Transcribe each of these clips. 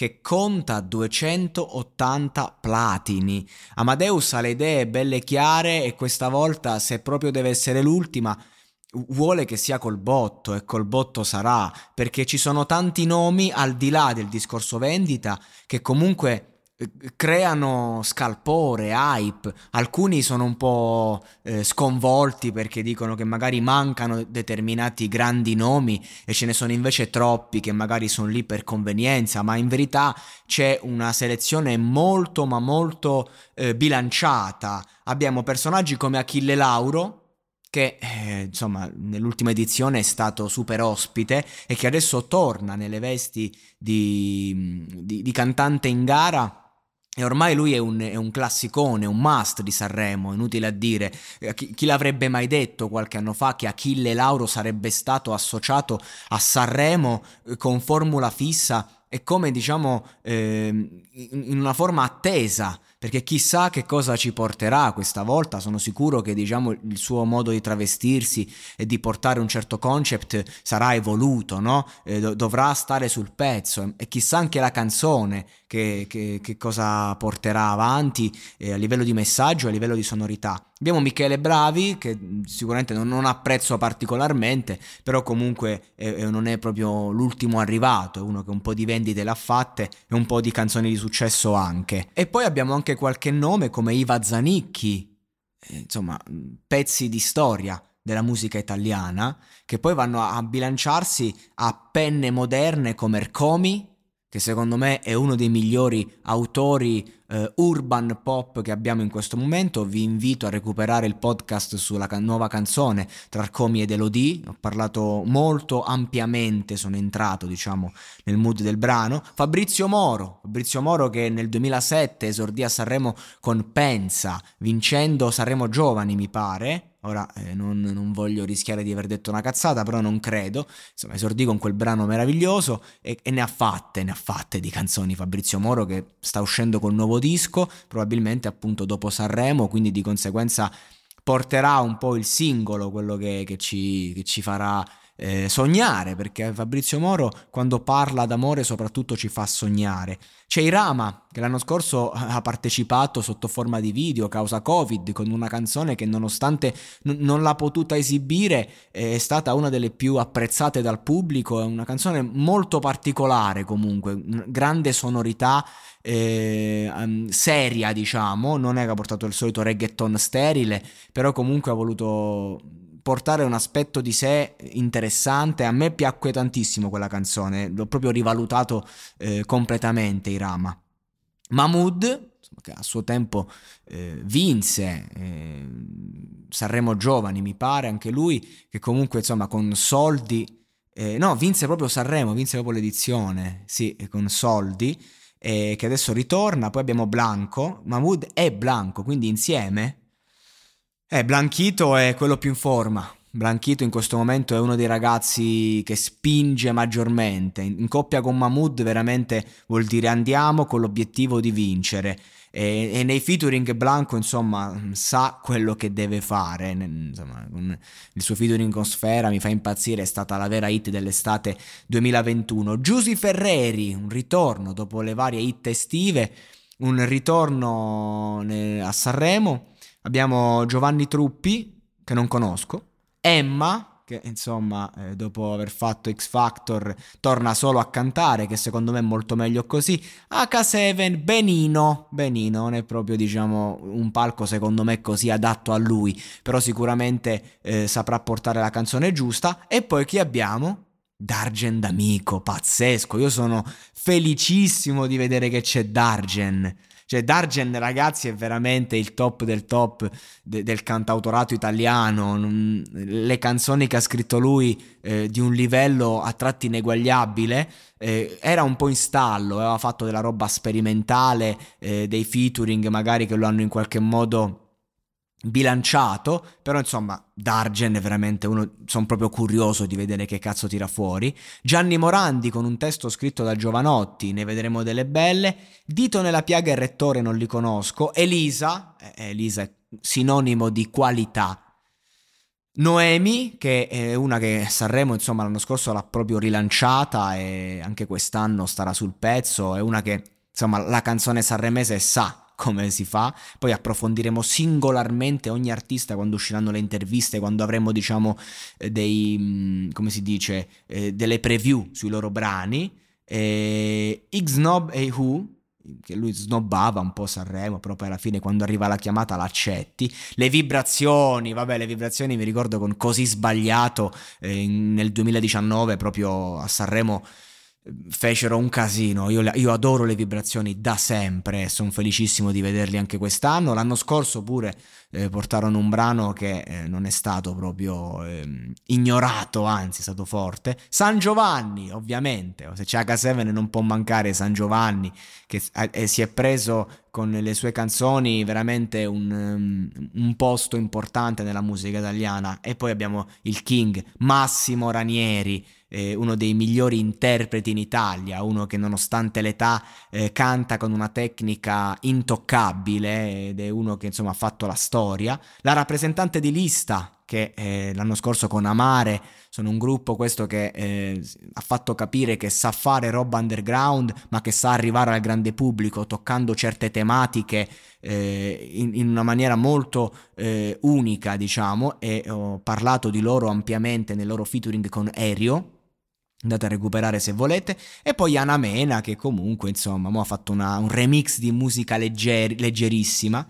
che conta 280 platini. Amadeus ha le idee belle chiare e questa volta, se proprio deve essere l'ultima, vuole che sia col botto e col botto sarà, perché ci sono tanti nomi al di là del discorso vendita che comunque creano scalpore, hype, alcuni sono un po' eh, sconvolti perché dicono che magari mancano determinati grandi nomi e ce ne sono invece troppi che magari sono lì per convenienza, ma in verità c'è una selezione molto ma molto eh, bilanciata. Abbiamo personaggi come Achille Lauro, che eh, insomma nell'ultima edizione è stato super ospite e che adesso torna nelle vesti di, di, di cantante in gara e ormai lui è un, è un, classicone, un must di Sanremo, inutile a dire. Eh, chi, chi, l'avrebbe mai detto qualche anno fa che Achille Lauro sarebbe stato associato a Sanremo eh, con formula fissa e come diciamo eh, in una forma attesa perché chissà che cosa ci porterà questa volta, sono sicuro che diciamo il suo modo di travestirsi e di portare un certo concept sarà evoluto, no? Eh, dovrà stare sul pezzo e chissà anche la canzone che, che, che cosa porterà avanti eh, a livello di messaggio, a livello di sonorità. Abbiamo Michele Bravi, che sicuramente non, non apprezzo particolarmente, però comunque eh, non è proprio l'ultimo arrivato, è uno che un po' di vendite l'ha fatte e un po' di canzoni di successo anche. E poi abbiamo anche qualche nome come Iva Zanicchi, eh, insomma, pezzi di storia della musica italiana, che poi vanno a bilanciarsi a penne moderne come Ercomi, che secondo me è uno dei migliori autori eh, urban pop che abbiamo in questo momento. Vi invito a recuperare il podcast sulla can- nuova canzone tra Arcomi ed Elodie. Ho parlato molto ampiamente, sono entrato diciamo nel mood del brano. Fabrizio Moro, Fabrizio Moro che nel 2007 esordì a Sanremo con Pensa, vincendo Sanremo Giovani mi pare Ora eh, non, non, voglio rischiare di aver detto una cazzata, però non credo. Insomma, esordì con quel brano meraviglioso e, e, ne ha fatte, ne ha fatte di canzoni Fabrizio Moro che sta uscendo col nuovo disco, probabilmente appunto dopo Sanremo, quindi di conseguenza porterà un po' il singolo, quello che, che, ci, che ci farà eh, sognare, perché Fabrizio Moro quando parla d'amore soprattutto ci fa sognare. C'è Irama, che l'anno scorso ha partecipato sotto forma di video causa Covid con una canzone che nonostante n- non l'ha potuta esibire è stata una delle più apprezzate dal pubblico, è una canzone molto particolare comunque, grande sonorità, eh, seria diciamo, non è che ha portato il solito reggaeton sterile, però comunque ha voluto portare un aspetto di sé interessante. A me piacque tantissimo quella canzone, l'ho proprio rivalutato eh, completamente Irama. Mahmood, che a suo tempo eh, vinse eh, Sanremo Giovani, mi pare, anche lui, che comunque insomma con soldi... Eh, no, vinse proprio Sanremo, vinse proprio l'edizione, sì, con soldi, che adesso ritorna. Poi abbiamo Blanco, Mahmood e Blanco, quindi insieme eh, Blanchito è quello più in forma. Blanchito in questo momento è uno dei ragazzi che spinge maggiormente. In coppia con Mahmood veramente vuol dire andiamo con l'obiettivo di vincere. E, e, nei featuring Blanco insomma sa quello che deve fare insomma, il suo featuring con Sfera mi fa impazzire è stata la vera hit dell'estate 2021 Giusy Ferreri un ritorno dopo le varie hit estive un ritorno a Sanremo Abbiamo Giovanni Truppi, che non conosco, Emma, che insomma eh, dopo aver fatto X Factor torna solo a cantare, che secondo me è molto meglio così. H7 benino, benino, non è proprio diciamo un palco secondo me così adatto a lui, però sicuramente eh, saprà portare la canzone giusta. E poi chi abbiamo? Dargen d'amico, pazzesco, io sono felicissimo di vedere che c'è Dargen. Cioè, Dargen, ragazzi, è veramente il top del top de- del cantautorato italiano. Le canzoni che ha scritto lui eh, di un livello a tratti ineguagliabile. Eh, era un po' in stallo, aveva fatto della roba sperimentale, eh, dei featuring magari che lo hanno in qualche modo bilanciato, però insomma Dargen è veramente uno, sono proprio curioso di vedere che cazzo tira fuori. Gianni Morandi con un testo scritto da Giovanotti, ne vedremo delle belle. Dito nella piaga e rettore non li conosco. Elisa, eh, Elisa è sinonimo di qualità. Noemi, che è una che Sanremo insomma l'anno scorso l'ha proprio rilanciata e anche quest'anno starà sul pezzo, è una che insomma la canzone sanremese sa come si fa, poi approfondiremo singolarmente ogni artista quando usciranno le interviste, quando avremo diciamo eh, dei, mm, come si dice, eh, delle preview sui loro brani. Eh, X-Nob e Who, che lui snobbava un po' Sanremo, però poi alla fine quando arriva la chiamata l'accetti. Le vibrazioni, vabbè, le vibrazioni mi ricordo con così sbagliato eh, nel 2019 proprio a Sanremo fecero un casino. Io, io, adoro le vibrazioni da sempre e sono felicissimo di vederli anche quest'anno. L'anno scorso pure eh, portarono un brano che eh, non è stato proprio eh, ignorato, anzi è stato forte. San Giovanni, ovviamente, se c'è H7 non può mancare San Giovanni che eh, si è preso con le sue canzoni veramente un, um, un, posto importante nella musica italiana. E poi abbiamo il King Massimo Ranieri eh, uno dei migliori interpreti in Italia, uno che nonostante l'età eh, canta con una tecnica intoccabile ed è uno che insomma ha fatto la storia. La rappresentante di lista che eh, l'anno scorso con Amare sono un gruppo questo che eh, ha fatto capire che sa fare roba underground ma che sa arrivare al grande pubblico toccando certe tematiche eh, in, in, una maniera molto eh, unica diciamo e ho parlato di loro ampiamente nel loro featuring con Aereo andate a recuperare se volete. E poi Ana Mena che comunque insomma ha fatto una, un remix di musica legger, leggerissima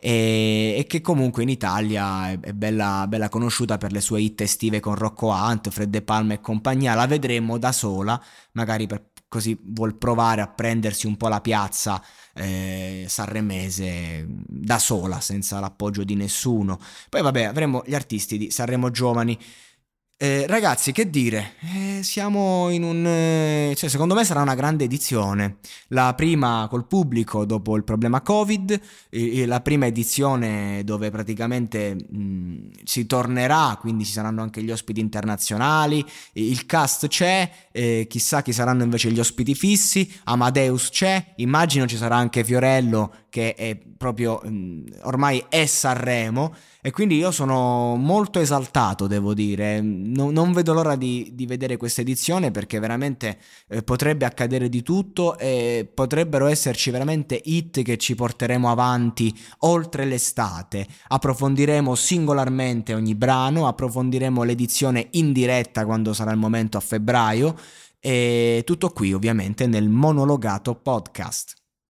e, e, che comunque in Italia è, è bella, bella, conosciuta per le sue hit estive con Rocco Hunt, Fred De Palma e compagnia. La vedremo da sola magari per così vuol provare a prendersi un po' la piazza eh, sanremese da sola senza l'appoggio di nessuno. Poi vabbè avremo gli artisti di Sanremo Giovani eh, ragazzi, che dire? Eh, siamo in un... Eh, cioè, secondo me sarà una grande edizione. La prima col pubblico dopo il problema Covid, la prima edizione dove praticamente mh, si tornerà, quindi ci saranno anche gli ospiti internazionali, il cast c'è, eh, chissà chi saranno invece gli ospiti fissi, Amadeus c'è, immagino ci sarà anche Fiorello che è proprio mh, ormai è Sanremo e quindi io sono molto esaltato, devo dire. No, non vedo l'ora di, di, vedere questa edizione perché veramente eh, potrebbe accadere di tutto e potrebbero esserci veramente hit che ci porteremo avanti oltre l'estate. Approfondiremo singolarmente ogni brano, approfondiremo l'edizione in diretta quando sarà il momento a febbraio. E tutto qui ovviamente nel monologato podcast.